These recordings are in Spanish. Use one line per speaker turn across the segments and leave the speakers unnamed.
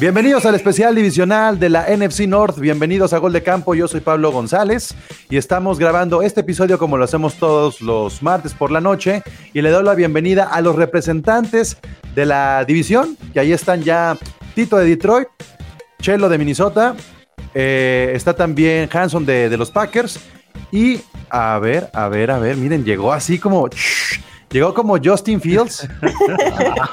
Bienvenidos al especial divisional de la NFC North. Bienvenidos a Gol de Campo. Yo soy Pablo González y estamos grabando este episodio como lo hacemos todos los martes por la noche. Y le doy la bienvenida a los representantes de la división, que ahí están ya Tito de Detroit, Chelo de Minnesota, eh, está también Hanson de, de, los Packers. Y a ver, a ver, a ver, miren, llegó así como. Llegó como Justin Fields.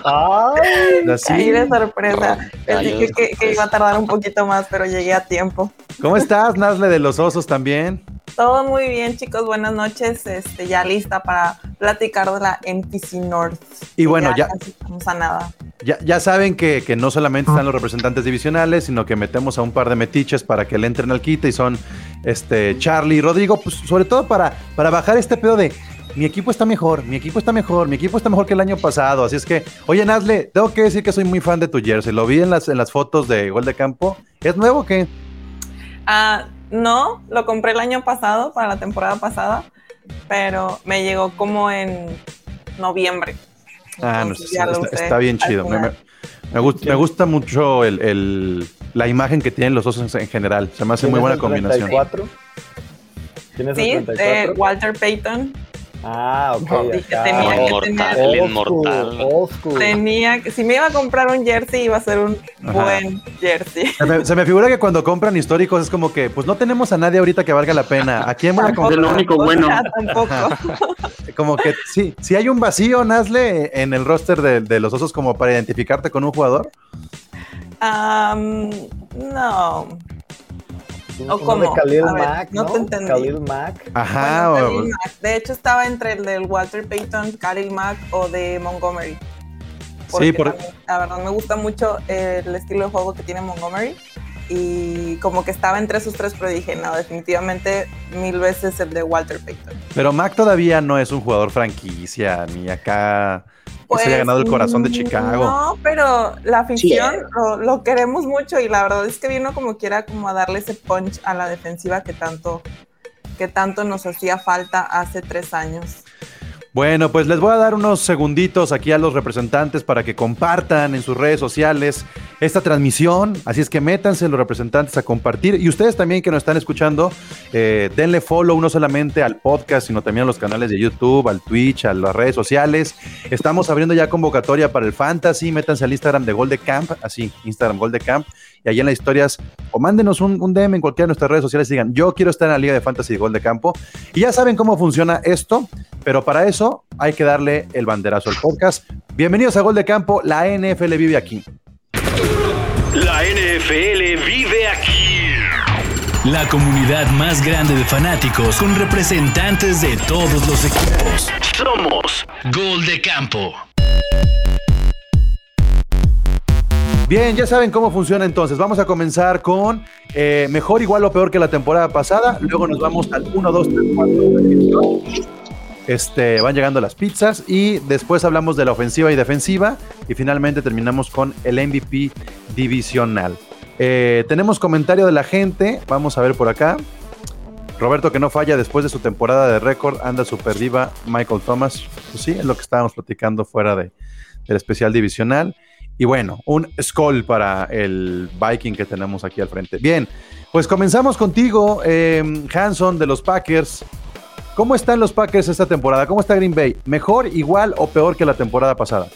Ay, Así. de sorpresa. Pensé que, que, iba a tardar un poquito más, pero llegué a tiempo.
¿Cómo estás, Nazle de los Osos también?
Todo muy bien, chicos. Buenas noches. Este, ya lista para platicar de la NPC North.
Y bueno, ya.
Estamos a nada.
Ya, ya saben que, que, no solamente están los representantes divisionales, sino que metemos a un par de metiches para que le entren al quite y son este, Charlie y Rodrigo, pues sobre todo para, para bajar este pedo de mi equipo está mejor, mi equipo está mejor, mi equipo está mejor que el año pasado. Así es que, oye, Nazle, tengo que decir que soy muy fan de tu jersey. Lo vi en las, en las fotos de Gol de Campo. ¿Es nuevo o qué?
Ah, no, lo compré el año pasado, para la temporada pasada, pero me llegó como en noviembre.
Ah, no, está, está, bien chido. Me, gusta, me gusta mucho el, la imagen que tienen los osos en general. Se me hace muy buena combinación.
¿Tienes sí, de Walter Payton.
Ah, ok.
tenía
que inmortal,
Tenía que, si me iba a comprar un jersey, iba a ser un buen jersey.
Se me, figura que cuando compran históricos es como que, pues no tenemos a nadie ahorita que valga la pena. ¿A quién voy a comprar?
Es lo único bueno.
Tampoco.
como que sí, si hay un vacío, Nazle, en el roster de, los osos como para identificarte con un jugador.
no.
O como de Khalil Mack, no, te entendí. Khalil Mack.
Ajá.
De hecho, estaba entre el del Walter Payton, Khalil Mack o de Montgomery.
sí, por...
la verdad me gusta mucho el estilo de juego que tiene Montgomery y como que estaba entre esos tres, pero dije, no, definitivamente mil veces el de Walter Payton.
Pero Mac todavía no es un jugador franquicia, ni acá pues, se haya ganado el corazón de Chicago.
No, pero la afición lo, queremos mucho y la verdad es que vino como quiera como a darle ese punch a la defensiva que tanto, que tanto nos hacía falta hace tres años.
Bueno, pues les voy a dar unos segunditos aquí a los representantes para que compartan en sus redes sociales esta transmisión. Así es que métanse los representantes a compartir. Y ustedes también que nos están escuchando, eh, denle follow no solamente al podcast, sino también a los canales de YouTube, al Twitch, a las redes sociales. Estamos abriendo ya convocatoria para el Fantasy. Métanse al Instagram de Gold Camp, así, Instagram Gold Camp y allí en las historias, o mándenos un, DM en cualquiera de nuestras redes sociales y digan, yo quiero estar en la Liga de Fantasy de Gol de Campo. Y ya saben cómo funciona esto, pero para eso hay que darle el banderazo al podcast. Bienvenidos a Gol de Campo, la NFL vive aquí.
La NFL vive aquí.
La comunidad más grande de fanáticos con representantes de todos los equipos.
Somos
Gol de Campo.
Bien, ya saben cómo funciona entonces. Vamos a comenzar con eh, mejor, igual o peor que la temporada pasada. Luego nos vamos al 1, 2, 3, 4. Este, van llegando las pizzas y después hablamos de la ofensiva y defensiva y finalmente terminamos con el MVP divisional. Eh, tenemos comentario de la gente, vamos a ver por acá. Roberto que no falla después de su temporada de récord, anda super diva Michael Thomas. Pues sí, es lo que estábamos platicando fuera de, del especial divisional. Y bueno, un skull para el Viking que tenemos aquí al frente. Bien, pues comenzamos contigo, eh, Hanson de los Packers. ¿Cómo están los Packers esta temporada? ¿Cómo está Green Bay? ¿Mejor, igual o peor que la temporada pasada?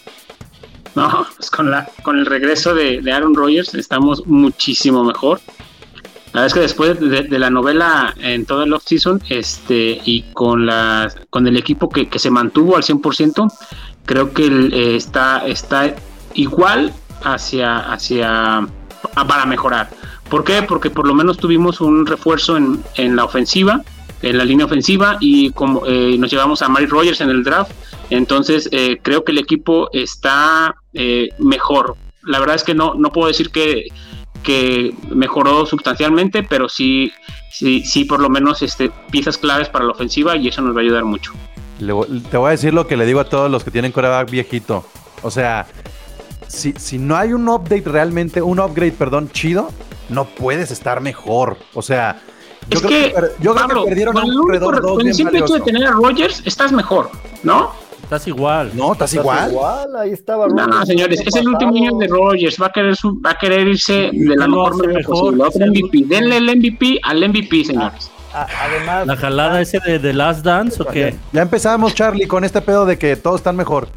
No, pues con, la, con el regreso de, Aaron Rodgers estamos muchísimo mejor. La verdad es que después de, la novela en todo el off-season este, y con, la, con el equipo que, se mantuvo al 100%, creo que eh, está, está igual hacia, hacia para mejorar. ¿Por qué? Porque por lo menos tuvimos un refuerzo en, en la ofensiva, en la línea ofensiva, y como eh, nos llevamos a Mary Rogers en el draft. Entonces eh, creo que el equipo está eh, mejor. La verdad es que no, no puedo decir que, que mejoró sustancialmente, pero sí, sí, sí por lo menos este, piezas claves para la ofensiva y eso nos va a ayudar mucho.
te voy a decir lo que le digo a todos los que tienen coreback viejito. O sea, si, no hay un update realmente, un upgrade, perdón, chido, no puedes estar mejor. O sea,
yo, creo, que, yo creo que perdieron con un corredor Con el simple hecho de tener a Rogers, estás mejor, ¿no?
estás igual.
No, estás, igual.
igual. Ahí estaba
No, señores, es el último año de Rogers. Va a querer, su, va a querer irse de la mejor manera posible. Otro MVP. Denle el MVP al MVP, señores.
además. ¿La jalada ese de The Last Dance o qué?
Ya empezamos, Charlie, con este pedo de que todos están mejor.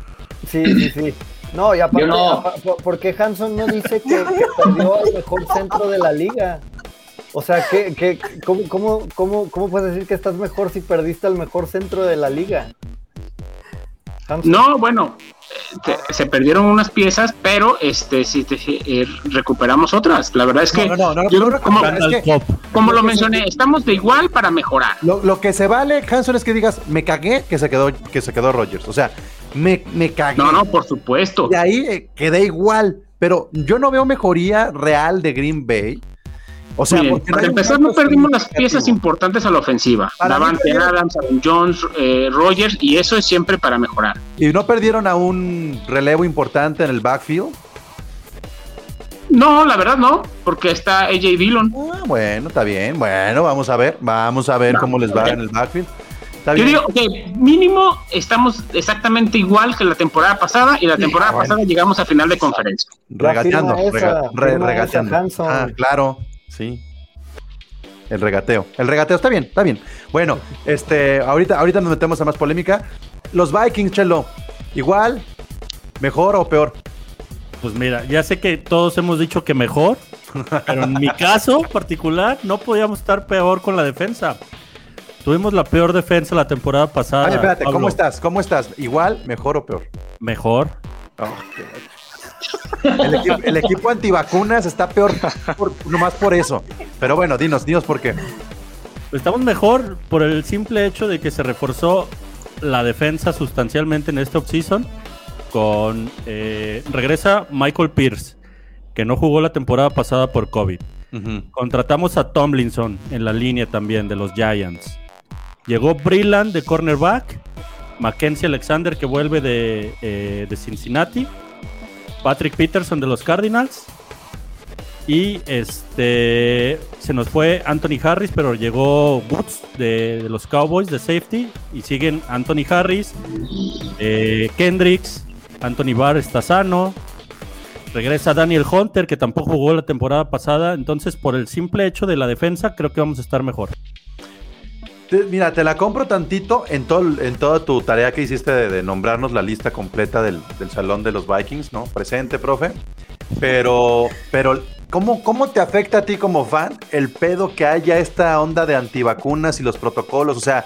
Sí, sí, sí. No, y aparte, no. porque Hanson no dice que, que perdió al mejor centro de la liga. O sea, ¿qué, qué, cómo, cómo, cómo, cómo puedes decir que estás mejor si perdiste al mejor centro de la liga?
No, bueno, se perdieron unas piezas, pero este si eh, recuperamos otras. La verdad es que, como, lo mencioné, estamos de igual para mejorar.
Lo, que se vale, Hanson, es que digas, me cagué que se quedó, que se quedó Rogers. O sea, me, me cagué.
No, no, por supuesto.
Y ahí eh, quedé igual. Pero yo no veo mejoría real de Green Bay
o sea, porque para empezar no perdimos las piezas importantes a la ofensiva. Davante Adams, Jones, eh, Rogers, y eso es siempre para mejorar.
¿Y no perdieron a un relevo importante en el backfield?
No, la verdad no, porque está AJ Dillon.
Ah, bueno, está bien. Bueno, vamos a ver, vamos a ver cómo les va en el backfield.
Yo digo que mínimo estamos exactamente igual que la temporada pasada y la temporada pasada llegamos a final de conferencia.
Regateando, regateando. Ah, claro, Sí. El regateo. El regateo está bien, está bien. Bueno, este, ahorita, ahorita nos metemos a más polémica. Los Vikings, Chelo, igual, mejor o peor.
Pues mira, ya sé que todos hemos dicho que mejor, pero en mi caso particular no podíamos estar peor con la defensa. Tuvimos la peor defensa la temporada pasada.
Ay, espérate, ¿cómo estás? ¿Cómo estás? ¿Igual, mejor o peor?
Mejor. Oh,
el equipo, antivacunas está peor nomás por eso. Pero bueno, dinos, dinos por qué.
Estamos mejor por el simple hecho de que se reforzó la defensa sustancialmente en este offseason. Con eh, regresa Michael Pierce, que no jugó la temporada pasada por COVID. Contratamos a Tomlinson en la línea también de los Giants. Llegó Brilland de cornerback. Mackenzie Alexander que vuelve de, eh, de Cincinnati Patrick Peterson de los Cardinals. Y este se nos fue Anthony Harris, pero llegó Woods de, los Cowboys de safety. Y siguen Anthony Harris, eh, Kendricks, Anthony Barr está sano. Regresa Daniel Hunter, que tampoco jugó la temporada pasada. Entonces, por el simple hecho de la defensa, creo que vamos a estar mejor
mira, te la compro tantito en, todo, en toda tu tarea que hiciste de, nombrarnos la lista completa del, salón de los Vikings, ¿no? Presente, profe. Pero, pero ¿cómo, ¿cómo te afecta a ti como fan el pedo que haya esta onda de antivacunas y los protocolos? O sea,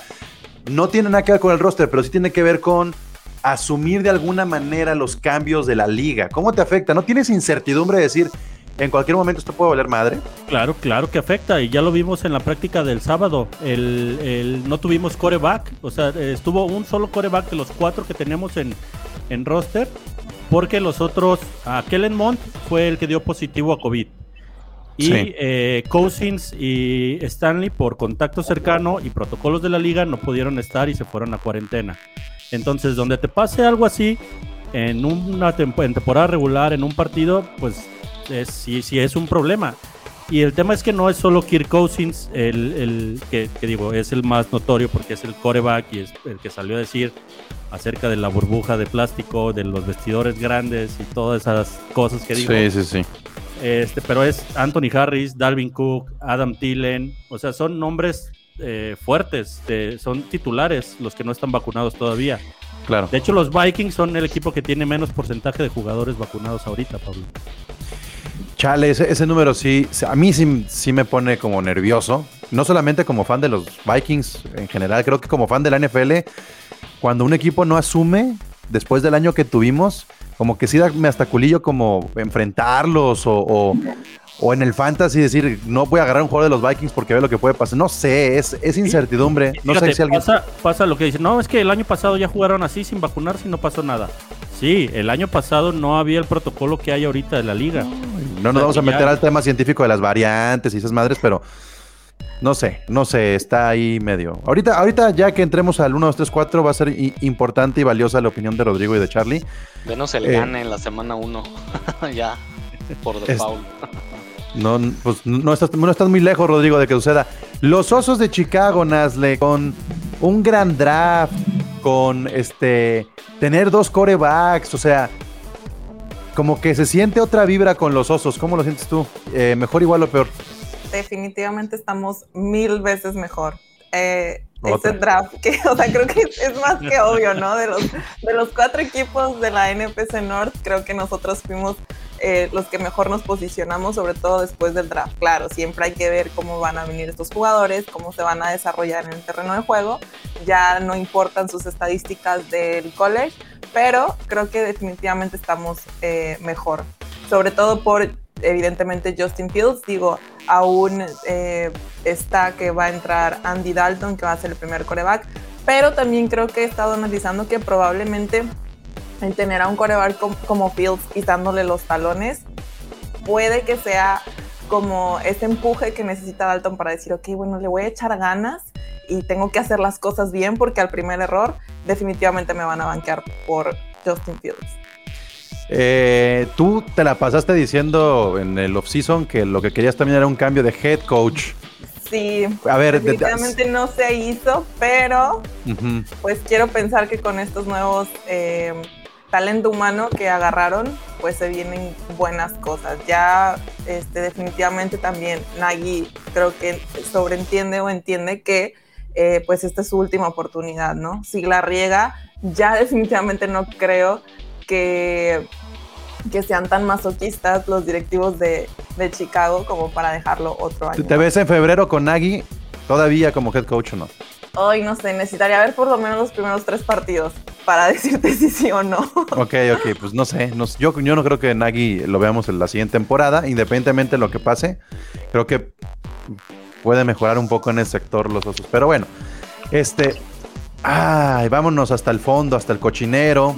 no tiene nada que ver con el roster, pero sí tiene que ver con asumir de alguna manera los cambios de la liga. ¿Cómo te afecta? ¿No tienes incertidumbre de decir, en cualquier momento esto puede valer madre.
Claro, claro que afecta y ya lo vimos en la práctica del sábado. El, no tuvimos coreback, o sea, estuvo un solo coreback de los cuatro que tenemos en, en roster, porque los otros, a Kellen Mond fue el que dio positivo a COVID. Y eh, Cousins y Stanley, por contacto cercano y protocolos de la liga, no pudieron estar y se fueron a cuarentena. Entonces, donde te pase algo así, en una en temporada regular, en un partido, pues es, sí, sí es un problema. Y el tema es que no es solo Kirk Cousins, el, que, digo, es el más notorio porque es el coreback y es el que salió a decir acerca de la burbuja de plástico, de los vestidores grandes y todas esas cosas que digo.
Sí, sí, sí.
Este, pero es Anthony Harris, Dalvin Cook, Adam Thielen, o sea, son nombres eh, fuertes, son titulares los que no están vacunados todavía.
Claro.
De hecho, los Vikings son el equipo que tiene menos porcentaje de jugadores vacunados ahorita, Pablo.
Chale, ese, número sí, a mí sí, sí, me pone como nervioso. No solamente como fan de los Vikings en general, creo que como fan de la NFL, cuando un equipo no asume, después del año que tuvimos, como que sí da hasta culillo como enfrentarlos o, en el fantasy decir, no voy a agarrar un juego de los Vikings porque ve lo que puede pasar. No sé, es, es incertidumbre. no sé si alguien...
Pasa, pasa lo que dicen, no, es que el año pasado ya jugaron así sin vacunarse y no pasó nada. Sí, el año pasado no había el protocolo que hay ahorita de la liga.
No nos vamos a meter al tema científico de las variantes y esas madres, pero no sé, no sé, está ahí medio. Ahorita, ahorita ya que entremos al 1, 2, 3, 4, va a ser importante y valiosa la opinión de Rodrigo y de Charlie.
Venos el eh, gane en la semana 1, ya, por default.
no, pues no estás, no estás muy lejos, Rodrigo, de que suceda. Los Osos de Chicago, Nasle, con un gran draft, con este tener dos corebacks, o sea, como que se siente otra vibra con los osos. ¿Cómo lo sientes tú? Eh, ¿Mejor, igual o peor?
Definitivamente estamos mil veces mejor. Eh, ese draft, que, o sea, creo que es más que obvio, ¿no? De los, de los cuatro equipos de la NPC North, creo que nosotros fuimos eh, los que mejor nos posicionamos, sobre todo después del draft. Claro, siempre hay que ver cómo van a venir estos jugadores, cómo se van a desarrollar en el terreno de juego. Ya no importan sus estadísticas del college, pero creo que definitivamente estamos eh, mejor. Sobre todo por, evidentemente, Justin Fields. Digo, aún eh, está que va a entrar Andy Dalton, que va a ser el primer coreback. Pero también creo que he estado analizando que probablemente el tener a un coreback como Fields quitándole los talones, puede que sea como ese empuje que necesita Dalton para decir, ok, bueno, le voy a echar ganas y tengo que hacer las cosas bien porque al primer error definitivamente me van a banquear por Justin Fields.
Eh, tú te la pasaste diciendo en el offseason que lo que querías también era un cambio de head coach.
Sí, a ver, definitivamente no se hizo, pero pues quiero pensar que con estos nuevos eh, talento humano que agarraron, pues se vienen buenas cosas. Ya este, definitivamente también Nagy creo que sobreentiende o entiende que eh, pues esta es su última oportunidad, ¿no? Si la riega, ya definitivamente no creo que, que sean tan masoquistas los directivos de, de Chicago como para dejarlo otro año.
¿Te ves en febrero con Nagy todavía como head coach o no?
Hoy no sé, necesitaría ver por lo menos los primeros tres partidos para decirte si sí o no.
Ok, ok, pues no sé. yo, yo no creo que Nagy lo veamos en la siguiente temporada, independientemente de lo que pase. Creo que puede mejorar un poco en el sector los osos. Pero bueno, este. Ay, vámonos hasta el fondo, hasta el cochinero.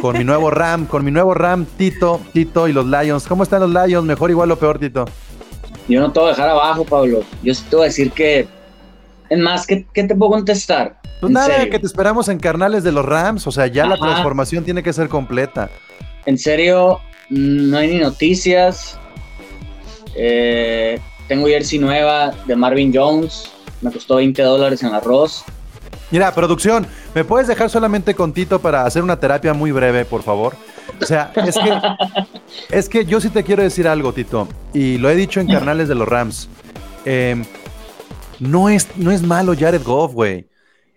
Con mi nuevo Ram, con mi nuevo Ram, Tito, Tito y los Lions. ¿Cómo están los Lions? ¿Mejor, igual o peor, Tito?
Yo no te voy a dejar abajo, Pablo. Yo sí te voy a decir que es más, ¿qué, te puedo contestar?
Pues nada, que te esperamos en carnales de los Rams, o sea, ya la transformación tiene que ser completa.
En serio, no hay ni noticias. Eh, tengo jersey nueva de Marvin Jones, me costó 20 dólares en arroz.
Mira, producción, ¿me puedes dejar solamente con Tito para hacer una terapia muy breve, por favor? O sea, es que, es que yo sí te quiero decir algo, Tito, y lo he dicho en carnales de los Rams. Eh, no es, no es malo Jared Goff, güey.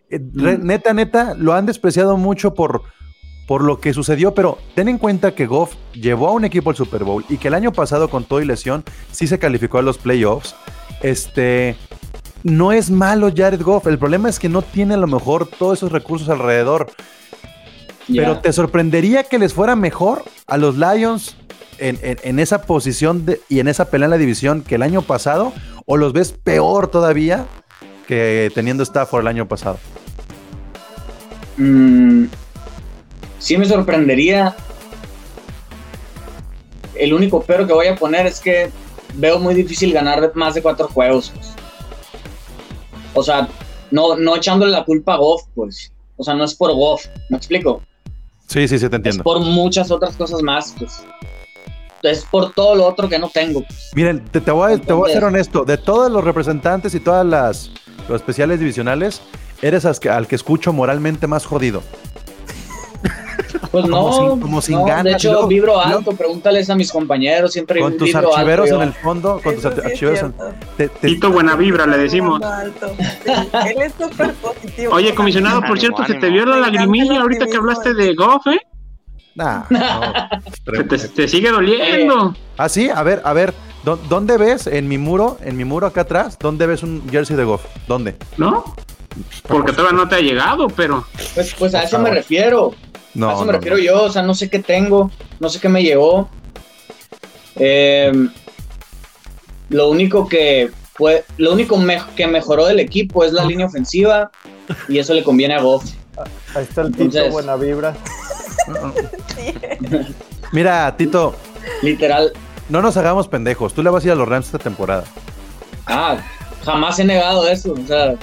Eh, mm. Neta, neta, lo han despreciado mucho por, por lo que sucedió, pero ten en cuenta que Goff llevó a un equipo al Super Bowl y que el año pasado con todo y lesión sí se calificó a los playoffs. Este, no es malo Jared Goff, el problema es que no tiene a lo mejor todos esos recursos alrededor. Pero te sorprendería que les fuera mejor a los Lions en, esa posición y en esa pelea en la división que el año pasado? ¿O los ves peor todavía que teniendo Stafford el año pasado?
Mm, sí me sorprendería. El único pero que voy a poner es que veo muy difícil ganar más de cuatro juegos. Pues. O sea, no, no echándole la culpa a Goff, pues. O sea, no es por Goff, ¿me explico?
Sí, sí, sí, te entiendo.
Es por muchas otras cosas más, pues es por todo lo otro que no tengo.
Miren, te, voy, a, te voy a ser honesto, de todos los representantes y todas las los especiales divisionales, eres al que escucho moralmente más jodido.
Pues no, como sin, ganas. De hecho, vibro alto, pregúntales a mis compañeros, siempre
Con tus archiveros en el fondo, con tus archiveros.
Tito Buena Vibra, le decimos.
Él es súper positivo.
Oye, comisionado, por cierto, se te vio la lagrimilla ahorita que hablaste de Goff, ¿eh?
Nah,
te, sigue doliendo.
Ah, sí, a ver, a ver, ¿dónde ves en mi muro, en mi muro acá atrás, dónde ves un jersey de Goff? ¿Dónde?
¿No? Porque todavía no te ha llegado, pero.
Pues, pues a eso me refiero. No, a eso me refiero yo, o sea, no sé qué tengo, no sé qué me llegó. Em, lo único que fue, lo único que mejoró del equipo es la línea ofensiva y eso le conviene a Goff.
Ahí está el Tito, buena vibra.
Mira, Tito.
Literal.
No nos hagamos pendejos. Tú le vas a ir a los Rams esta temporada.
Ah, jamás he negado eso. O sea,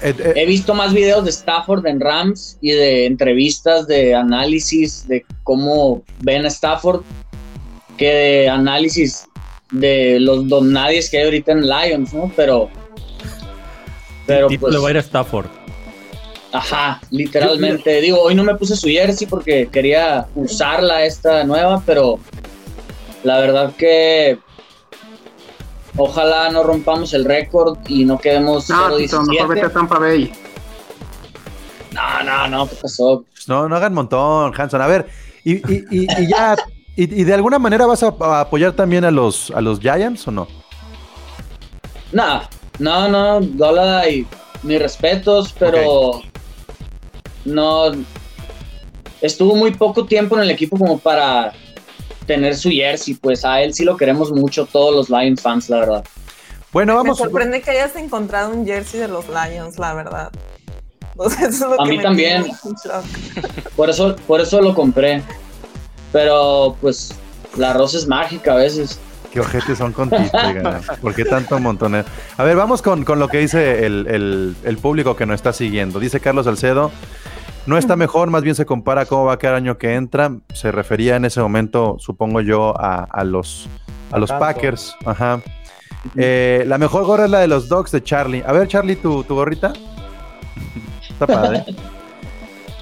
eh, eh. he visto más videos de Stafford en Rams y de entrevistas de análisis de cómo ven a Stafford que de análisis de los don nadies que hay ahorita en Lions, ¿no? Pero.
Pero pues, le va a ir a Stafford.
Ajá, literalmente. Digo, hoy no me puse su jersey porque quería usarla esta nueva, pero la verdad que ojalá no rompamos el récord y no quedemos
no, mejor vete a Tampa Bay.
No, no, no, ¿qué pasó?
No, no hagan montón, Hanson. A ver, y, y, y, ya, y, de alguna manera vas a, apoyar también a los, a los Giants o no?
No, no, no, Dola y mis respetos, pero no estuvo muy poco tiempo en el equipo como para tener su jersey, pues a él sí lo queremos mucho todos los Lions fans, la verdad.
Bueno, vamos.
Me sorprende que hayas encontrado un jersey de los Lions, la verdad.
a mí también. Por eso, por eso lo compré. Pero pues la rosa es mágica a veces.
Qué ojetes son contigo, ¿Por qué tanto montonero? A ver, vamos con, lo que dice el, el, público que nos está siguiendo. Dice Carlos Salcedo, no está mejor, más bien se compara cómo va a quedar el año que entra. Se refería en ese momento, supongo yo, a, los, a los Packers. Ajá. Eh, la mejor gorra es la de los Dogs de Charlie. A ver, Charlie, tu, tu gorrita. Está padre.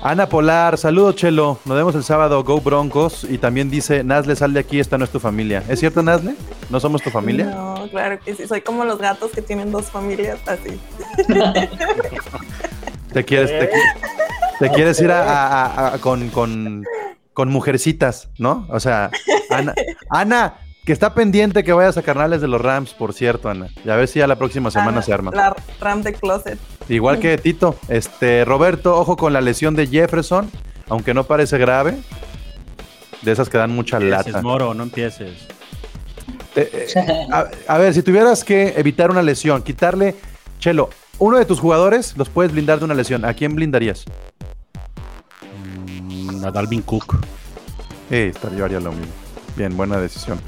Ana Polar, saludo Chelo, nos vemos el sábado, Go Broncos. Y también dice, Nazle, sal de aquí, esta no es tu familia. ¿Es cierto, Nazle? ¿No somos tu familia?
No, claro que sí, soy como los gatos que tienen dos familias, así.
¿Te quieres, te, quieres ir a, con, con, con, mujercitas, ¿no? O sea, Ana, Ana, que está pendiente que vayas a carnales de los Rams, por cierto, Ana. Y a ver si ya la próxima semana se arma.
La Ram de Closet.
Igual que Tito. Este, Roberto, ojo con la lesión de Jefferson, aunque no parece grave. De esas que dan mucha lata.
Moro, no empieces.
Eh, eh, a, ver, si tuvieras que evitar una lesión, quitarle, Chelo, uno de tus jugadores los puedes blindar de una lesión. ¿A quién blindarías?
A Dalvin Cook.
Eh, yo haría lo mismo. Bien, buena decisión.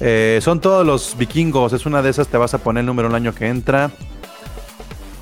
Eh, son todos los vikingos. Es una de esas, te vas a poner el número el año que entra.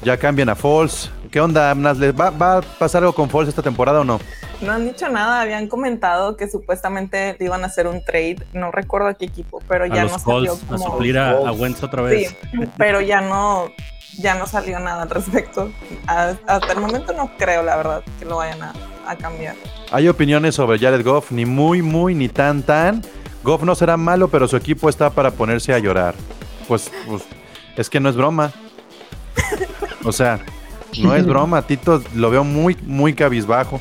Ya cambian a Falls. ¿Qué onda, ¿Va, ¿Va, a pasar algo con Falls esta temporada o no?
No han dicho nada. Habían comentado que supuestamente iban a hacer un trade. No recuerdo a qué equipo, pero ya no salió
como... A suplir a, Wentz otra vez.
Sí, pero ya no, ya no salió nada al respecto. hasta el momento no creo, la verdad, que lo vayan a, a cambiar.
Hay opiniones sobre Jared Goff, ni muy, muy, ni tan, tan. Goff no será malo, pero su equipo está para ponerse a llorar. Pues, pues, es que no es broma. O sea, no es broma. Tito lo veo muy, muy cabizbajo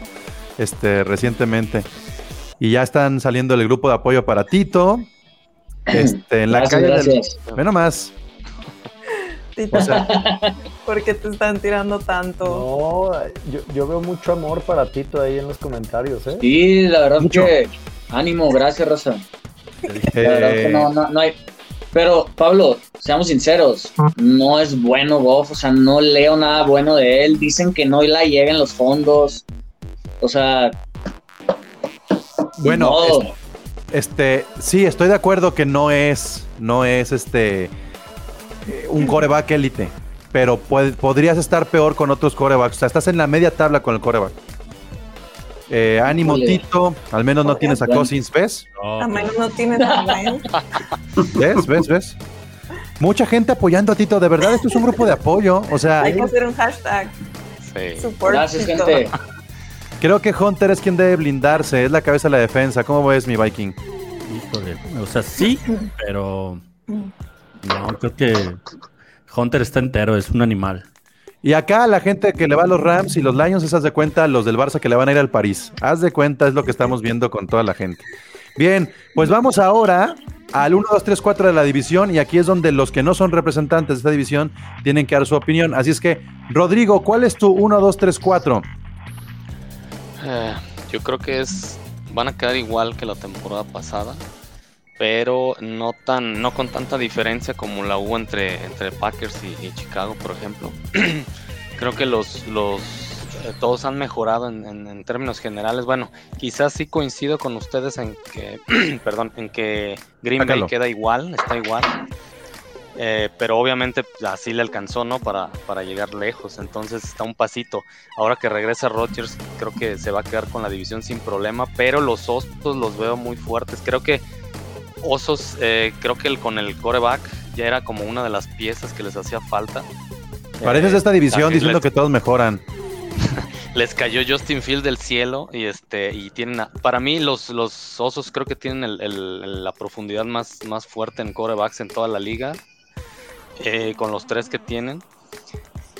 este, recientemente. Y ya están saliendo el grupo de apoyo para Tito. Este, en la calle
gracias.
Menos más.
Tito, ¿por qué te están tirando tanto?
No, yo, veo mucho amor para Tito ahí en los comentarios, ¿eh?
Sí, la verdad que ánimo, gracias, Rosa. Eh, no, hay. Pero, Pablo, seamos sinceros, no es bueno Goff, o sea, no leo nada bueno de él. Dicen que no la llega en los fondos. O sea.
Bueno, este, sí, estoy de acuerdo que no es, no es este un coreback élite, pero podrías estar peor con otros corebacks. O sea, estás en la media tabla con el coreback. Eh, ánimo, Tito. Al menos no tienes a Cousins, ¿ves?
Al menos no tienes a
¿Ves? ¿Ves? ¿Ves? Mucha gente apoyando a Tito. De verdad, esto es un grupo de apoyo. O sea.
Hay que hacer un hashtag.
Sí. Gracias, gente.
Creo que Hunter es quien debe blindarse. Es la cabeza de la defensa. ¿Cómo ves, mi Viking?
Híjole. O sea, sí, pero. No, creo que Hunter está entero. Es un animal.
Y acá la gente que le va a los Rams y los Lions, esas de cuenta los del Barça que le van a ir al París. Haz de cuenta, es lo que estamos viendo con toda la gente. Bien, pues vamos ahora al 1, 2, 3, 4 de la división y aquí es donde los que no son representantes de esta división tienen que dar su opinión. Así es que, Rodrigo, ¿cuál es tu 1, 2, 3, 4?
yo creo que es van a quedar igual que la temporada pasada, pero no tan no con tanta diferencia como la hubo entre entre Packers y Chicago, por ejemplo. creo que los, los eh, todos han mejorado en, términos generales. Bueno, quizás sí coincido con ustedes en que, perdón, en que Green Bay queda igual, está igual. Eh, pero obviamente así le alcanzó, ¿no? Para, para llegar lejos. Entonces está un pasito. Ahora que regresa Rodgers, creo que se va a quedar con la división sin problema. Pero los Osos los veo muy fuertes. Creo que Osos, eh, creo que el, con el coreback ya era como una de las piezas que les hacía falta.
Pareces esta división diciendo que todos mejoran.
les cayó Justin Field del cielo y este y tienen para mí los, los osos creo que tienen la profundidad más, más fuerte en corebacks en toda la liga eh, con los tres que tienen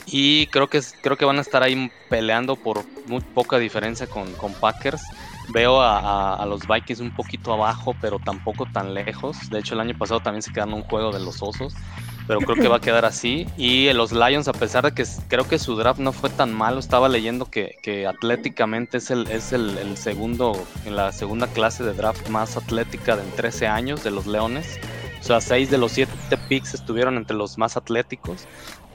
y creo que creo que van a estar ahí peleando por muy poca diferencia con, con Packers veo a, los Vikings un poquito abajo pero tampoco tan lejos de hecho el año pasado también se quedaron un juego de los osos pero creo que va a quedar así. Y los Lions, a pesar de que creo que su draft no fue tan malo, estaba leyendo que, que atléticamente es, el, es el, segundo, en la segunda clase de draft más atlética de en 13 años de los Leones. O sea, seis de los siete picks estuvieron entre los más atléticos.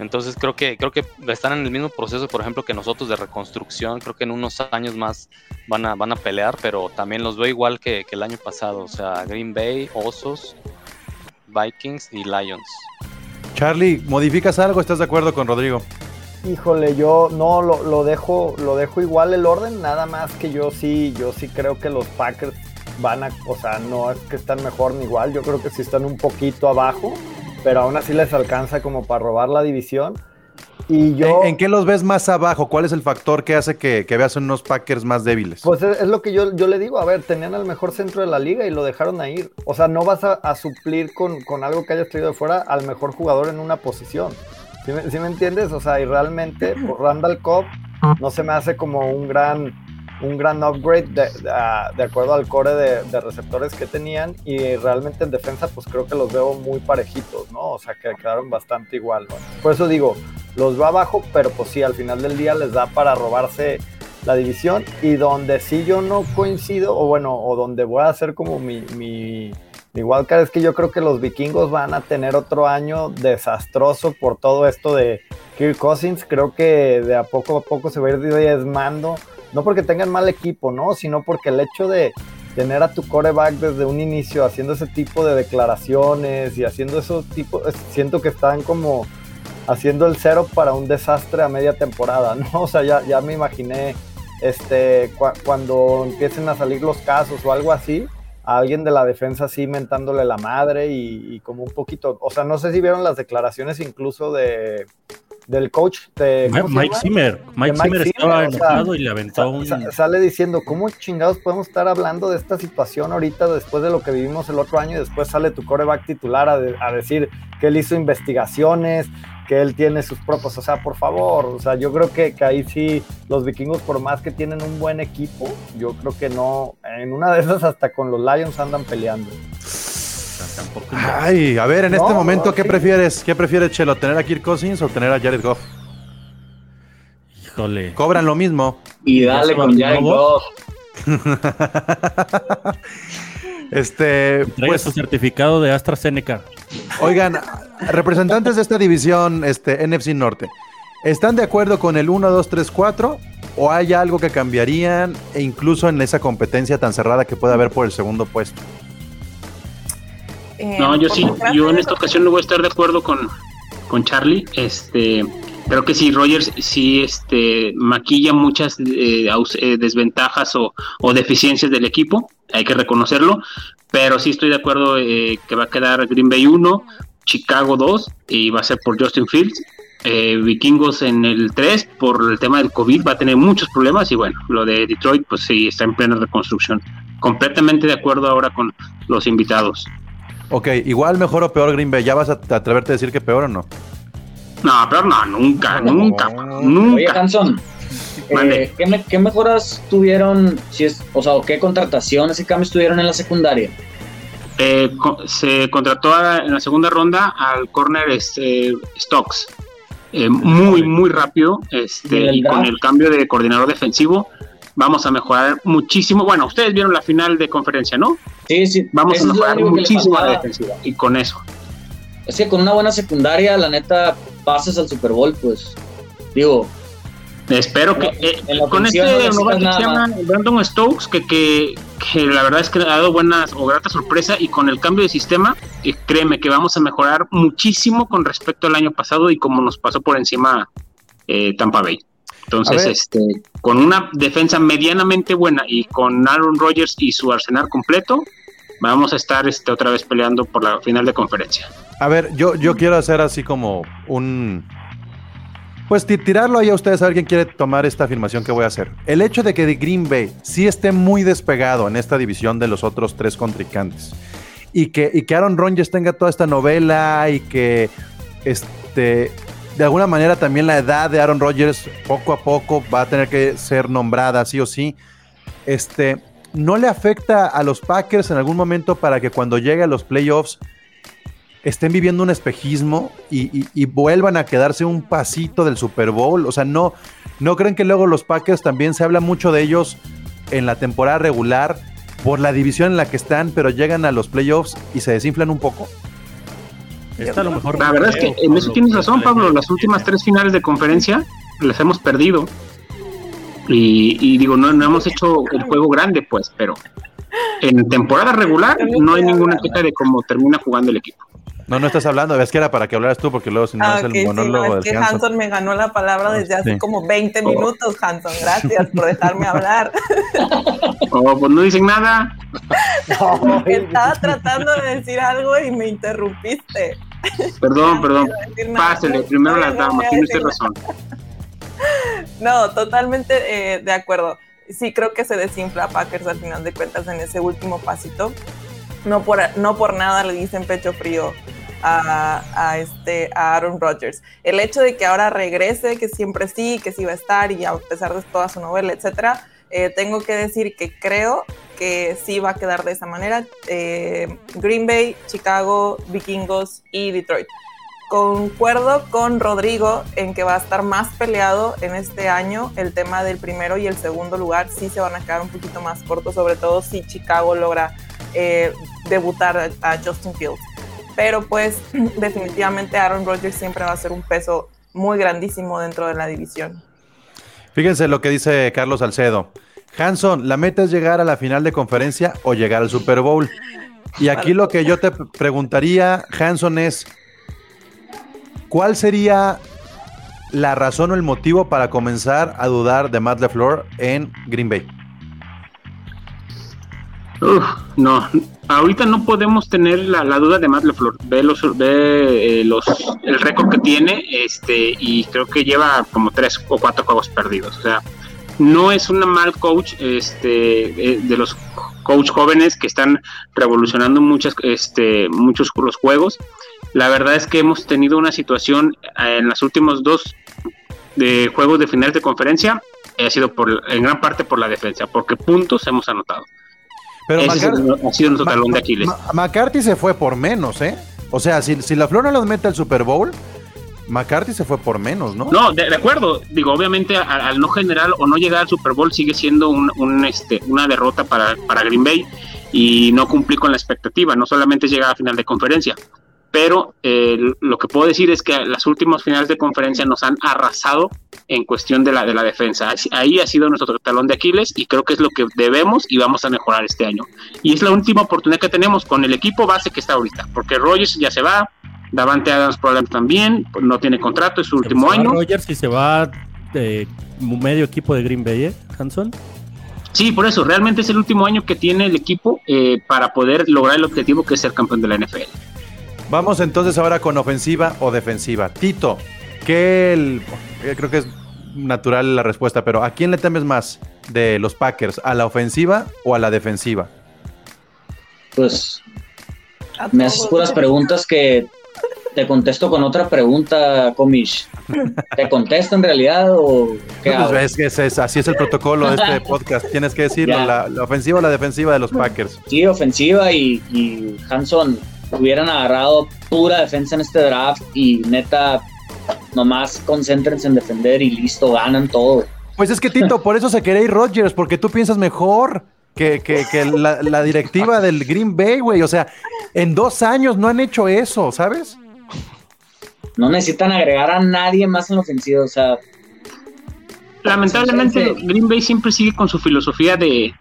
Entonces creo que creo que están en el mismo proceso, por ejemplo, que nosotros de reconstrucción. Creo que en unos años más van a, van a pelear, pero también los veo igual que, que el año pasado. O sea, Green Bay, Osos, Vikings y Lions.
Charlie, ¿modificas algo? ¿Estás de acuerdo con Rodrigo?
Híjole, yo no lo, dejo, lo dejo igual el orden, nada más que yo sí, yo sí creo que los Packers van a, o sea, no es que están mejor ni igual, yo creo que sí están un poquito abajo, pero aún así les alcanza como para robar la división.
¿En, qué los ves más abajo? ¿Cuál es el factor que hace que, veas unos Packers más débiles?
Pues es, lo que yo, yo, le digo, a ver, tenían el mejor centro de la liga y lo dejaron a ir. O sea, no vas a, suplir con, algo que hayas traído de fuera al mejor jugador en una posición. ¿Sí me, entiendes? O sea, y realmente por pues, Randall Cobb no se me hace como un gran un gran upgrade de, acuerdo al core de, receptores que tenían y realmente en defensa pues creo que los veo muy parejitos, ¿no? O sea que quedaron bastante igual, ¿no? Por eso digo, los va abajo, pero pues sí, al final del día les da para robarse la división y donde sí yo no coincido, o bueno, o donde voy a hacer como mi, mi, mi wildcard es que yo creo que los vikingos van a tener otro año desastroso por todo esto de Kirk Cousins, creo que de a poco a poco se va a ir diezmando, no porque tengan mal equipo, ¿no? Sino porque el hecho de tener a tu coreback desde un inicio haciendo ese tipo de declaraciones y haciendo esos tipos, siento que están como haciendo el cero para un desastre a media temporada, ¿no? O sea, ya, ya me imaginé este, cuando empiecen a salir los casos o algo así, a alguien de la defensa así mentándole la madre y, como un poquito, o sea, no sé si vieron las declaraciones incluso de del coach de
Mike Zimmer. Mike, Zimmer estaba enojado y le aventó un...
Sale diciendo, ¿cómo chingados podemos estar hablando de esta situación ahorita después de lo que vivimos el otro año y después sale tu coreback titular a, a decir que él hizo investigaciones, que él tiene sus propios, o sea, por favor, o sea, yo creo que, que, ahí sí los vikingos, por más que tienen un buen equipo, yo creo que no, en una de esas hasta con los Lions andan peleando.
Ay, a ver, en este momento, ¿qué prefieres? ¿Qué prefieres, Chelo? ¿Tener a Kirk Cousins o tener a Jared Goff?
Híjole.
Cobran lo mismo.
Y dale con Jared Goff.
este.
Trae pues, su certificado de AstraZeneca.
Oigan, representantes de esta división este, NFC Norte, ¿están de acuerdo con el 1, 2, 3, 4? ¿O hay algo que cambiarían e incluso en esa competencia tan cerrada que puede haber por el segundo puesto?
Eh, no, yo sí, yo en esta ocasión no voy a estar de acuerdo con, con Charlie. Este, creo que si Rogers sí este, maquilla muchas eh, eh, desventajas o, o, deficiencias del equipo, hay que reconocerlo, pero sí estoy de acuerdo eh, que va a quedar Green Bay 1, Chicago 2 y va a ser por Justin Fields. Eh, Vikingos en el 3 por el tema del COVID va a tener muchos problemas y bueno, lo de Detroit pues sí está en plena reconstrucción. Completamente de acuerdo ahora con los invitados.
Ok, igual mejor o peor Green Bay, ¿ya vas a atreverte a decir que peor o no?
No, peor no, nunca, nunca, nunca.
Oye, Hanson, eh, ¿qué, mejoras tuvieron, si es, o sea, qué contrataciones y cambios tuvieron en la secundaria?
Eh, se contrató en la segunda ronda al corner este, Stocks. Eh, muy, muy rápido. Este, y, con el cambio de coordinador defensivo, vamos a mejorar muchísimo. Bueno, ustedes vieron la final de conferencia, ¿no?
Sí, sí.
Vamos a mejorar muchísimo la defensiva. Y con eso.
Es que con una buena secundaria, la neta, pasas al Super Bowl, pues. Digo,
Espero que eh, con este no que se llama Brandon Stokes, que, que, que, la verdad es que ha dado buenas o grata sorpresa y con el cambio de sistema, eh, créeme que vamos a mejorar muchísimo con respecto al año pasado y como nos pasó por encima eh, Tampa Bay. Entonces, este, con una defensa medianamente buena y con Aaron Rodgers y su arsenal completo, vamos a estar este, otra vez peleando por la final de conferencia.
A ver, yo, yo quiero hacer así como un Pues tirarlo ahí a ustedes a ver quién quiere tomar esta afirmación que voy a hacer. El hecho de que Green Bay sí esté muy despegado en esta división de los otros tres contrincantes y que, y que Aaron Rodgers tenga toda esta novela y que este, de alguna manera también la edad de Aaron Rodgers poco a poco va a tener que ser nombrada sí o sí. Este, ¿no le afecta a los Packers en algún momento para que cuando llegue a los playoffs estén viviendo un espejismo y, vuelvan a quedarse un pasito del Super Bowl? O sea, ¿no, ¿no creen que luego los Packers también se habla mucho de ellos en la temporada regular por la división en la que están, pero llegan a los playoffs y se desinflan un poco?
la verdad es que en eso tienes razón, Pablo. Las últimas tres finales de conferencia las hemos perdido. Y, digo, no, no hemos hecho el juego grande, pues, pero en temporada regular no hay ninguna queja de cómo termina jugando el equipo.
No, no estás hablando, es que era para que hablaras tú, porque luego si no
es el monólogo es que Hanson. me ganó la palabra desde hace como 20 minutos, Hanson. Gracias por dejarme hablar.
Oh, pues no dicen nada.
Estaba tratando de decir algo y me interrumpiste.
Perdón, perdón. Pásele, primero las damas, tiene usted razón.
No, totalmente eh, de acuerdo. Sí, creo que se desinfla Packers al final de cuentas en ese último pasito. No por, no por nada le dicen pecho frío a, este, a Aaron Rodgers. El hecho de que ahora regrese, que siempre sí, que sí va a estar y a pesar de toda su novela, etcétera, eh, tengo que decir que creo que sí va a quedar de esa manera. Eh, Green Bay, Chicago, Vikingos y Detroit. Concuerdo con Rodrigo en que va a estar más peleado en este año. El tema del primero y el segundo lugar sí se van a quedar un poquito más cortos, sobre todo si Chicago logra eh, debutar a, Justin Fields. Pero pues definitivamente Aaron Rodgers siempre va a ser un peso muy grandísimo dentro de la división.
Fíjense lo que dice Carlos Salcedo. Hanson, ¿la meta es llegar a la final de conferencia o llegar al Super Bowl? Y aquí lo que yo te preguntaría, Hanson, es ¿Cuál sería la razón o el motivo para comenzar a dudar de Matt LeFleur en Green Bay?
no, ahorita no podemos tener la, duda de Matt LeFleur. Ve los, ve eh, los, el récord que tiene, este, y creo que lleva como tres o cuatro juegos perdidos. O sea, no es una mal coach, este, eh, de los coach jóvenes que están revolucionando muchas, este, muchos los juegos. La verdad es que hemos tenido una situación eh, en los últimos dos de juegos de final de conferencia, ha sido por, en gran parte por la defensa, porque puntos hemos anotado.
Pero Ese ha sido nuestro talón de Aquiles. McCarthy se fue por menos, ¿eh? O sea, si, si la Flor no los mete al Super Bowl, McCarthy se fue por menos, ¿no?
No, de, acuerdo. Digo, obviamente al, no generar o no llegar al Super Bowl sigue siendo un, este, una derrota para, para Green Bay y no cumplir con la expectativa. No solamente llegar a final de conferencia pero eh, lo que puedo decir es que las últimas finales de conferencia nos han arrasado en cuestión de la, de la defensa. Ahí ha sido nuestro talón de Aquiles y creo que es lo que debemos y vamos a mejorar este año. Y es la última oportunidad que tenemos con el equipo base que está ahorita, porque Rogers ya se va, Davante Adams probablemente también, no tiene contrato, es su último año.
Rogers y se va de medio equipo de Green Bay, ¿eh, Hanson?
Sí, por eso, realmente es el último año que tiene el equipo eh, para poder lograr el objetivo que es ser campeón de la NFL.
Vamos entonces ahora con ofensiva o defensiva. Tito, ¿qué el, eh, creo que es natural la respuesta, pero ¿a quién le temes más de los Packers? ¿A la ofensiva o a la defensiva?
Pues me haces puras preguntas que te contesto con otra pregunta, Comish. ¿Te contesto en realidad o qué
pues es que así es el protocolo de este podcast. Tienes que decirlo, la, ofensiva o la defensiva de los Packers.
Sí, ofensiva y, y Hanson hubieran agarrado pura defensa en este draft y neta, nomás concéntrense en defender y listo, ganan todo.
Pues es que Tito, por eso se quería ir Rodgers, porque tú piensas mejor que, la, directiva del Green Bay, güey. O sea, en dos años no han hecho eso, ¿sabes?
No necesitan agregar a nadie más en la ofensiva, o sea,
lamentablemente Green Bay siempre sigue con su filosofía de,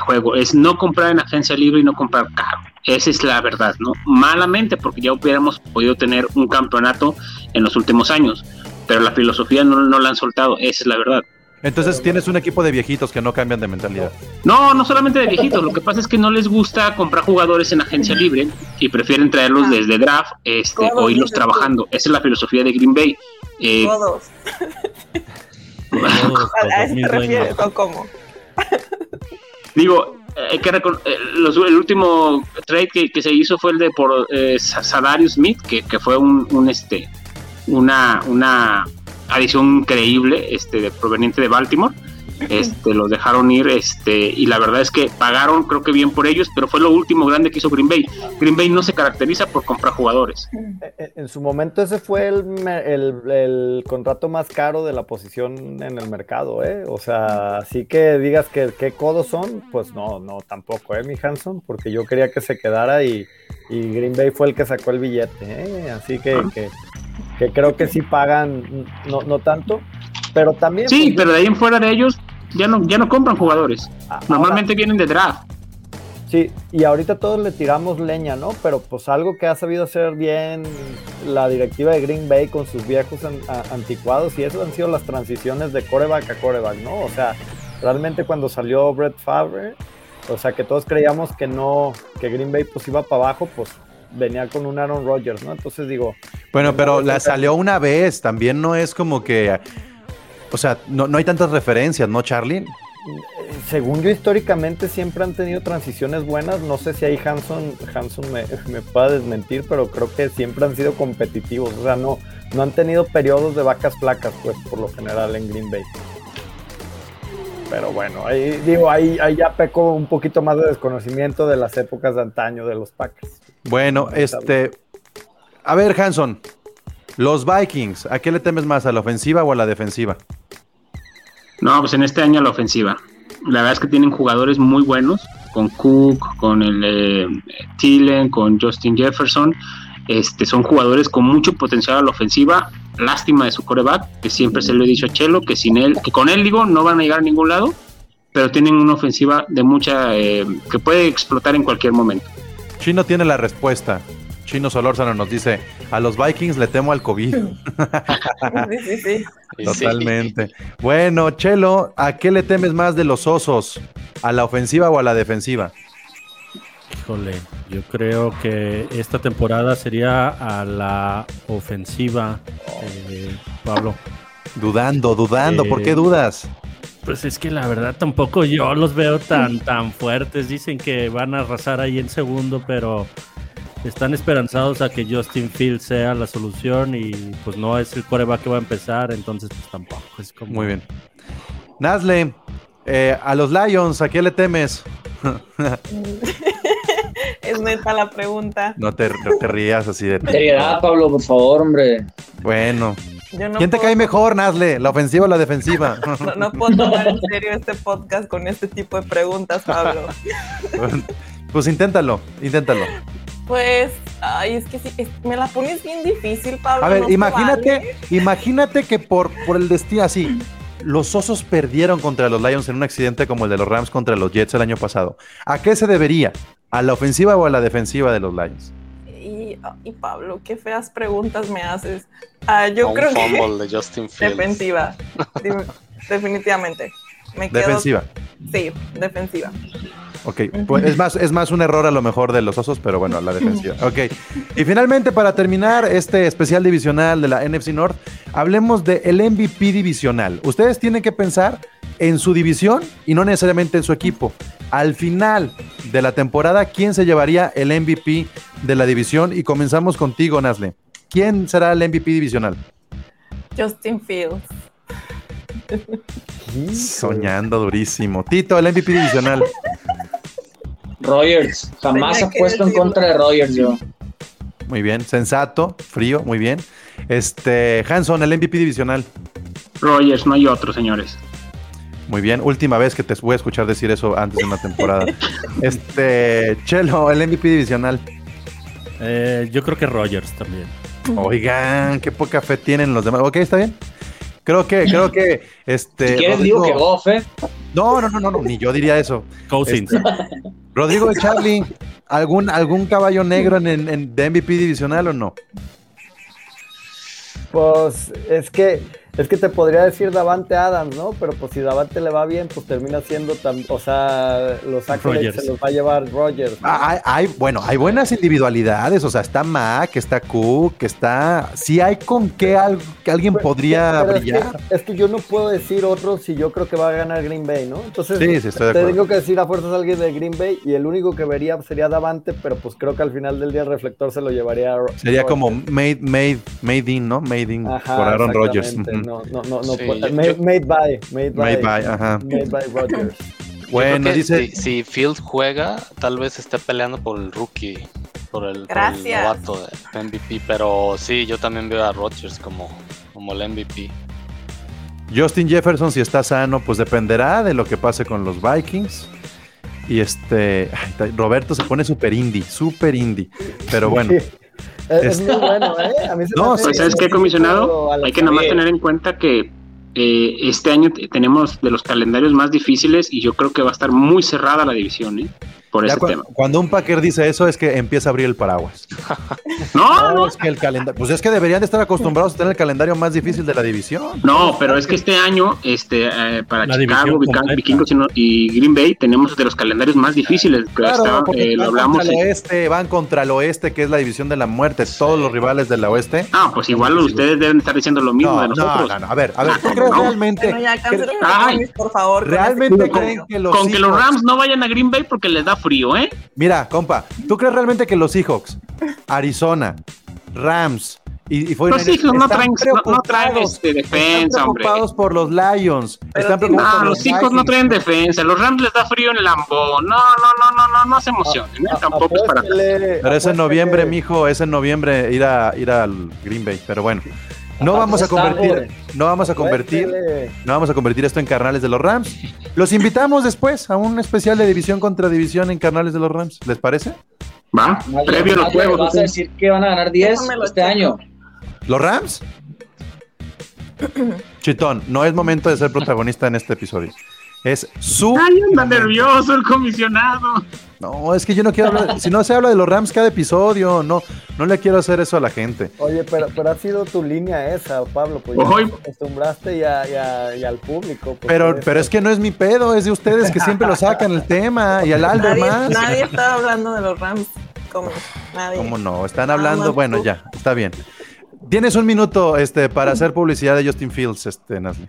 juego, es no comprar en agencia libre y no comprar caro. Esa es la verdad, ¿no? Malamente, porque ya hubiéramos podido tener un campeonato en los últimos años, pero la filosofía no, no la han soltado, esa es la verdad.
Entonces tienes un equipo de viejitos que no cambian de mentalidad.
No, no solamente de viejitos. Lo que pasa es que no les gusta comprar jugadores en agencia libre y prefieren traerlos ah. desde draft este, o irlos trabajando. Esa es la filosofía de Green Bay.
Eh, Todos. ¿A eso te refieres o cómo?
Digo, hay que eh, el último trade que, se hizo fue el de por eh, Smith, que, que fue un, un, este una, una adición increíble este, de, proveniente de Baltimore. Este, los dejaron ir este, y la verdad es que pagaron creo que bien por ellos, pero fue lo último grande que hizo Green Bay. Green Bay no se caracteriza por comprar jugadores.
En su momento ese fue el, el, contrato más caro de la posición en el mercado, ¿eh? O sea, así que digas que qué codos son, pues no, no tampoco, ¿eh, mi Hanson? Porque yo quería que se quedara y, y Green Bay fue el que sacó el billete, ¿eh? Así que, que que creo que sí pagan, no, no tanto, pero también...
Sí, pues, pero de ahí en fuera de ellos ya no, ya no compran jugadores, ah, normalmente vienen de draft.
Sí, y ahorita todos le tiramos leña, ¿no? Pero pues algo que ha sabido hacer bien la directiva de Green Bay con sus viejos anticuados y eso han sido las transiciones de coreback a coreback, ¿no? O sea, realmente cuando salió Brett Favre, o sea, que todos creíamos que no, que Green Bay pues iba para abajo, pues venía con un Aaron Rodgers, ¿no? Entonces digo.
Bueno, pero la salió una vez, también no es como que. O sea, no, hay tantas referencias, ¿no, Charlie?
Según yo, históricamente siempre han tenido transiciones buenas. No sé si ahí Hanson, Hanson me, me pueda desmentir, pero creo que siempre han sido competitivos. O sea, no, no han tenido periodos de vacas flacas, pues, por lo general en Green Bay. Pero bueno, ahí digo, ahí, ahí ya peco un poquito más de desconocimiento de las épocas de antaño de los Packers.
Bueno, este. A ver, Hanson. Los Vikings, ¿a qué le temes más? ¿A la ofensiva o a la defensiva?
No, pues en este año a la ofensiva. La verdad es que tienen jugadores muy buenos, con Cook, con el eh, Thielen, con Justin Jefferson. Este, son jugadores con mucho potencial a la ofensiva. Lástima de su coreback, que siempre se lo he dicho a Chelo, que sin él, que con él digo, no van a llegar a ningún lado, pero tienen una ofensiva de mucha, eh, que puede explotar en cualquier momento.
Chino tiene la respuesta. Chino Solórzano nos dice, a los Vikings le temo al COVID. sí, sí, sí. Totalmente. Bueno, Chelo, ¿a qué le temes más de los osos? ¿A la ofensiva o a la defensiva?
Híjole, yo creo que esta temporada sería a la ofensiva, eh, Pablo.
Dudando, dudando, ¿por qué eh, dudas?
Pues es que la verdad tampoco yo los veo tan, tan fuertes. Dicen que van a arrasar ahí en segundo, pero están esperanzados a que Justin Fields sea la solución y pues no es el coreback que va a empezar, entonces pues tampoco. Es como...
Muy bien. Nasle, eh, a los Lions, ¿a qué le temes?
es neta la pregunta.
No te, te rías así de...
Seriedad, Pablo, por favor, hombre.
Bueno, ¿Quién te cae mejor, Nazle? ¿La ofensiva o la defensiva?
No, puedo tomar en serio este podcast con este tipo de preguntas, Pablo.
pues inténtalo, inténtalo.
Pues, ay, es que sí, me la pones bien difícil, Pablo.
A ver, imagínate, imagínate que por, por el destino así, los osos perdieron contra los Lions en un accidente como el de los Rams contra los Jets el año pasado. ¿A qué se debería? ¿A la ofensiva o a la defensiva de los Lions?
y, Pablo, qué feas preguntas me haces. Ah, yo creo que
de Justin
defensiva, definitivamente.
defensiva.
Sí, defensiva.
Ok, pues es más, es más un error a lo mejor de los osos, pero bueno, la defensiva. Ok, y finalmente para terminar este especial divisional de la NFC North, hablemos del MVP divisional. Ustedes tienen que pensar en su división y no necesariamente en su equipo. Al final de la temporada, ¿quién se llevaría el MVP de la división? Y comenzamos contigo, Nasle. ¿Quién será el MVP divisional?
Justin Fields.
Soñando durísimo. Tito, el MVP divisional.
Rogers. Jamás ha puesto en contra de Rogers yo.
Muy bien, sensato, frío, muy bien. Este, Hanson, el MVP divisional.
Rogers, no hay otro, señores.
Muy bien, última vez que te voy a escuchar decir eso antes de una temporada. este, Chelo, el MVP divisional.
Eh, yo creo que Rogers también.
Oigan, qué poca fe tienen los demás. Ok, está bien. Creo que, creo que, este.
¿Quién digo que Goff, eh?
No, no, no, no, ni yo diría eso. Cousins. Este, Rodrigo de Charlie, ¿algún, ¿algún caballo negro en, en, de MVP divisional o no?
Pues es que Es que te podría decir Davante Adams, ¿no? Pero pues si Davante le va bien, pues termina siendo tan, o sea, los accolades se los va a llevar Rogers.
Ah, hay, bueno, hay buenas individualidades, o sea, está Mac, está Cook, está, sí hay con qué alguien podría brillar.
Es que, yo no puedo decir otro si yo creo que va a ganar Green Bay, ¿no? Entonces, te tengo que decir a fuerzas alguien de Green Bay y el único que vería sería Davante, pero pues creo que al final del día el reflector se lo llevaría a
Sería como made, made, made in, ¿no? Made in por Aaron Rodgers
no, no, no, no made, by, made by,
made by, ajá.
Made by Rodgers.
Bueno, dice... Si, si, Field juega, tal vez esté peleando por el rookie, por el, novato de MVP, pero sí, yo también veo a Rodgers como, como el MVP.
Justin Jefferson, si está sano, pues dependerá de lo que pase con los Vikings. Y este, Roberto se pone super indie, super indie. Pero bueno,
es, muy bueno, ¿eh? A mí se
no, ¿sabes qué, comisionado? Hay que nomás tener en cuenta que eh, este año tenemos de los calendarios más difíciles y yo creo que va a estar muy cerrada la división, ¿eh? Por ese tema.
Cuando un Packer dice eso es que empieza a abrir el paraguas.
no, no,
es que el calendario, pues es que deberían de estar acostumbrados a tener el calendario más difícil de la división.
No, pero es que este año, este, eh, para Chicago, Vikingos y Green Bay tenemos de los calendarios más difíciles.
Claro, eh, lo hablamos. Contra el oeste, van contra el oeste, que es la división de la muerte, todos los rivales del oeste.
Ah, pues igual ustedes deben estar diciendo lo mismo de nosotros.
No, no, a ver, a ver, ¿tú ah, crees realmente?
por favor.
Realmente creen que los
con que los Rams no vayan a Green Bay porque les da frío, ¿eh?
Mira, compa, ¿tú crees realmente que los Seahawks, Arizona, Rams y, y
los Seahawks no traen, no, traen este, defensa,
están preocupados por los Lions. están preocupados
no, los Seahawks no traen defensa. Los Rams les da frío en el Lambo. No, no, no, no, no, no se emocionen. ¿eh? Tampoco es para.
Pero es en noviembre, mijo, es en noviembre ir a ir al Green Bay. Pero bueno. No vamos a convertir, no vamos a convertir, no vamos a convertir esto en carnales de los Rams. Los invitamos después a un especial de división contra división en carnales de los Rams. ¿Les parece?
Va, previo a los juegos.
¿Vas a decir que van a ganar 10 este año?
¿Los Rams? Chitón, no es momento de ser protagonista en este episodio. Es su.
Ay, anda nervioso el comisionado.
No, es que yo no quiero hablar. si no se habla de los Rams cada episodio, no, no le quiero hacer eso a la gente.
Oye, pero, pero ha sido tu línea esa, Pablo. Pues ya te acostumbraste y, al público.
Pues, pero, pero es que no es mi pedo, es de ustedes que siempre lo sacan el tema y al Aldo más.
Nadie está hablando de los Rams. ¿Cómo? Nadie.
¿Cómo no? Están hablando, bueno, ya, está bien. Tienes un minuto este, para hacer publicidad de Justin Fields, este, Nasli.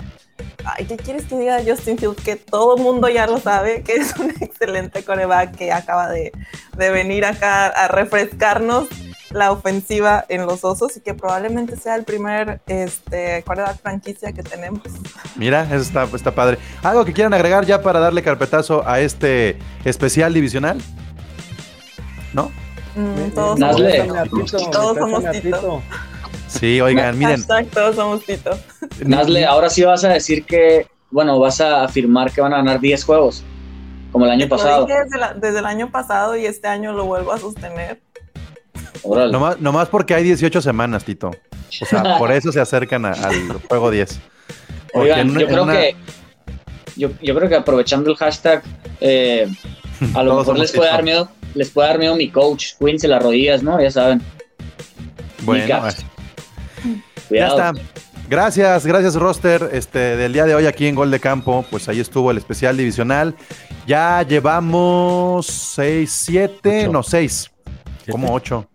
Ay, ¿qué quieres que diga de Justin Fields? Que todo el mundo ya lo sabe, que es un excelente coreback que acaba de, venir acá a refrescarnos la ofensiva en los osos y que probablemente sea el primer este, coreback franquicia que tenemos.
Mira, eso está, está padre. ¿Algo que quieran agregar ya para darle carpetazo a este especial divisional? ¿No?
Mm, todos, somos, todos somos Tito.
Sí, oigan, miren.
Exacto, somos Tito.
Nazle, ahora sí vas a decir que, bueno, vas a afirmar que van a ganar 10 juegos, como el año pasado.
desde, el año pasado y este año lo vuelvo a sostener.
Nomás, nomás, porque hay 18 semanas, Tito. O sea, por eso se acercan al juego 10.
Oigan, yo creo que yo, yo, creo que aprovechando el hashtag, eh, a lo mejor les puede dar miedo, les puede dar miedo mi coach, cuídense las rodillas, ¿no? Ya saben.
Bueno, ya está. Gracias, gracias roster este, del día de hoy aquí en Gol de Campo. Pues ahí estuvo el especial divisional. Ya llevamos 6, 7, no 6, como 8.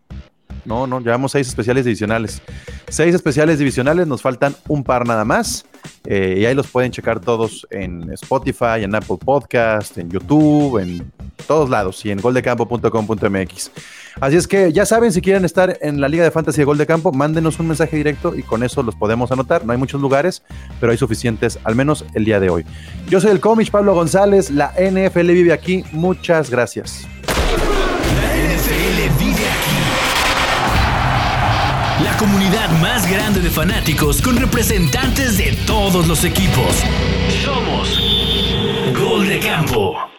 No, no, llevamos 6 especiales divisionales. 6 especiales divisionales, nos faltan un par nada más. Eh, y ahí los pueden checar todos en Spotify, en Apple Podcast, en YouTube, en todos lados y en goldecampo.com.mx. Así es que ya saben, si quieren estar en la Liga de Fantasy de Gol de Campo, mándenos un mensaje directo y con eso los podemos anotar. No hay muchos lugares, pero hay suficientes, al menos el día de hoy. Yo soy el cómic Pablo González, la NFL vive aquí. Muchas gracias.
La comunidad más grande de fanáticos con representantes de todos los equipos. Somos Gol de Campo.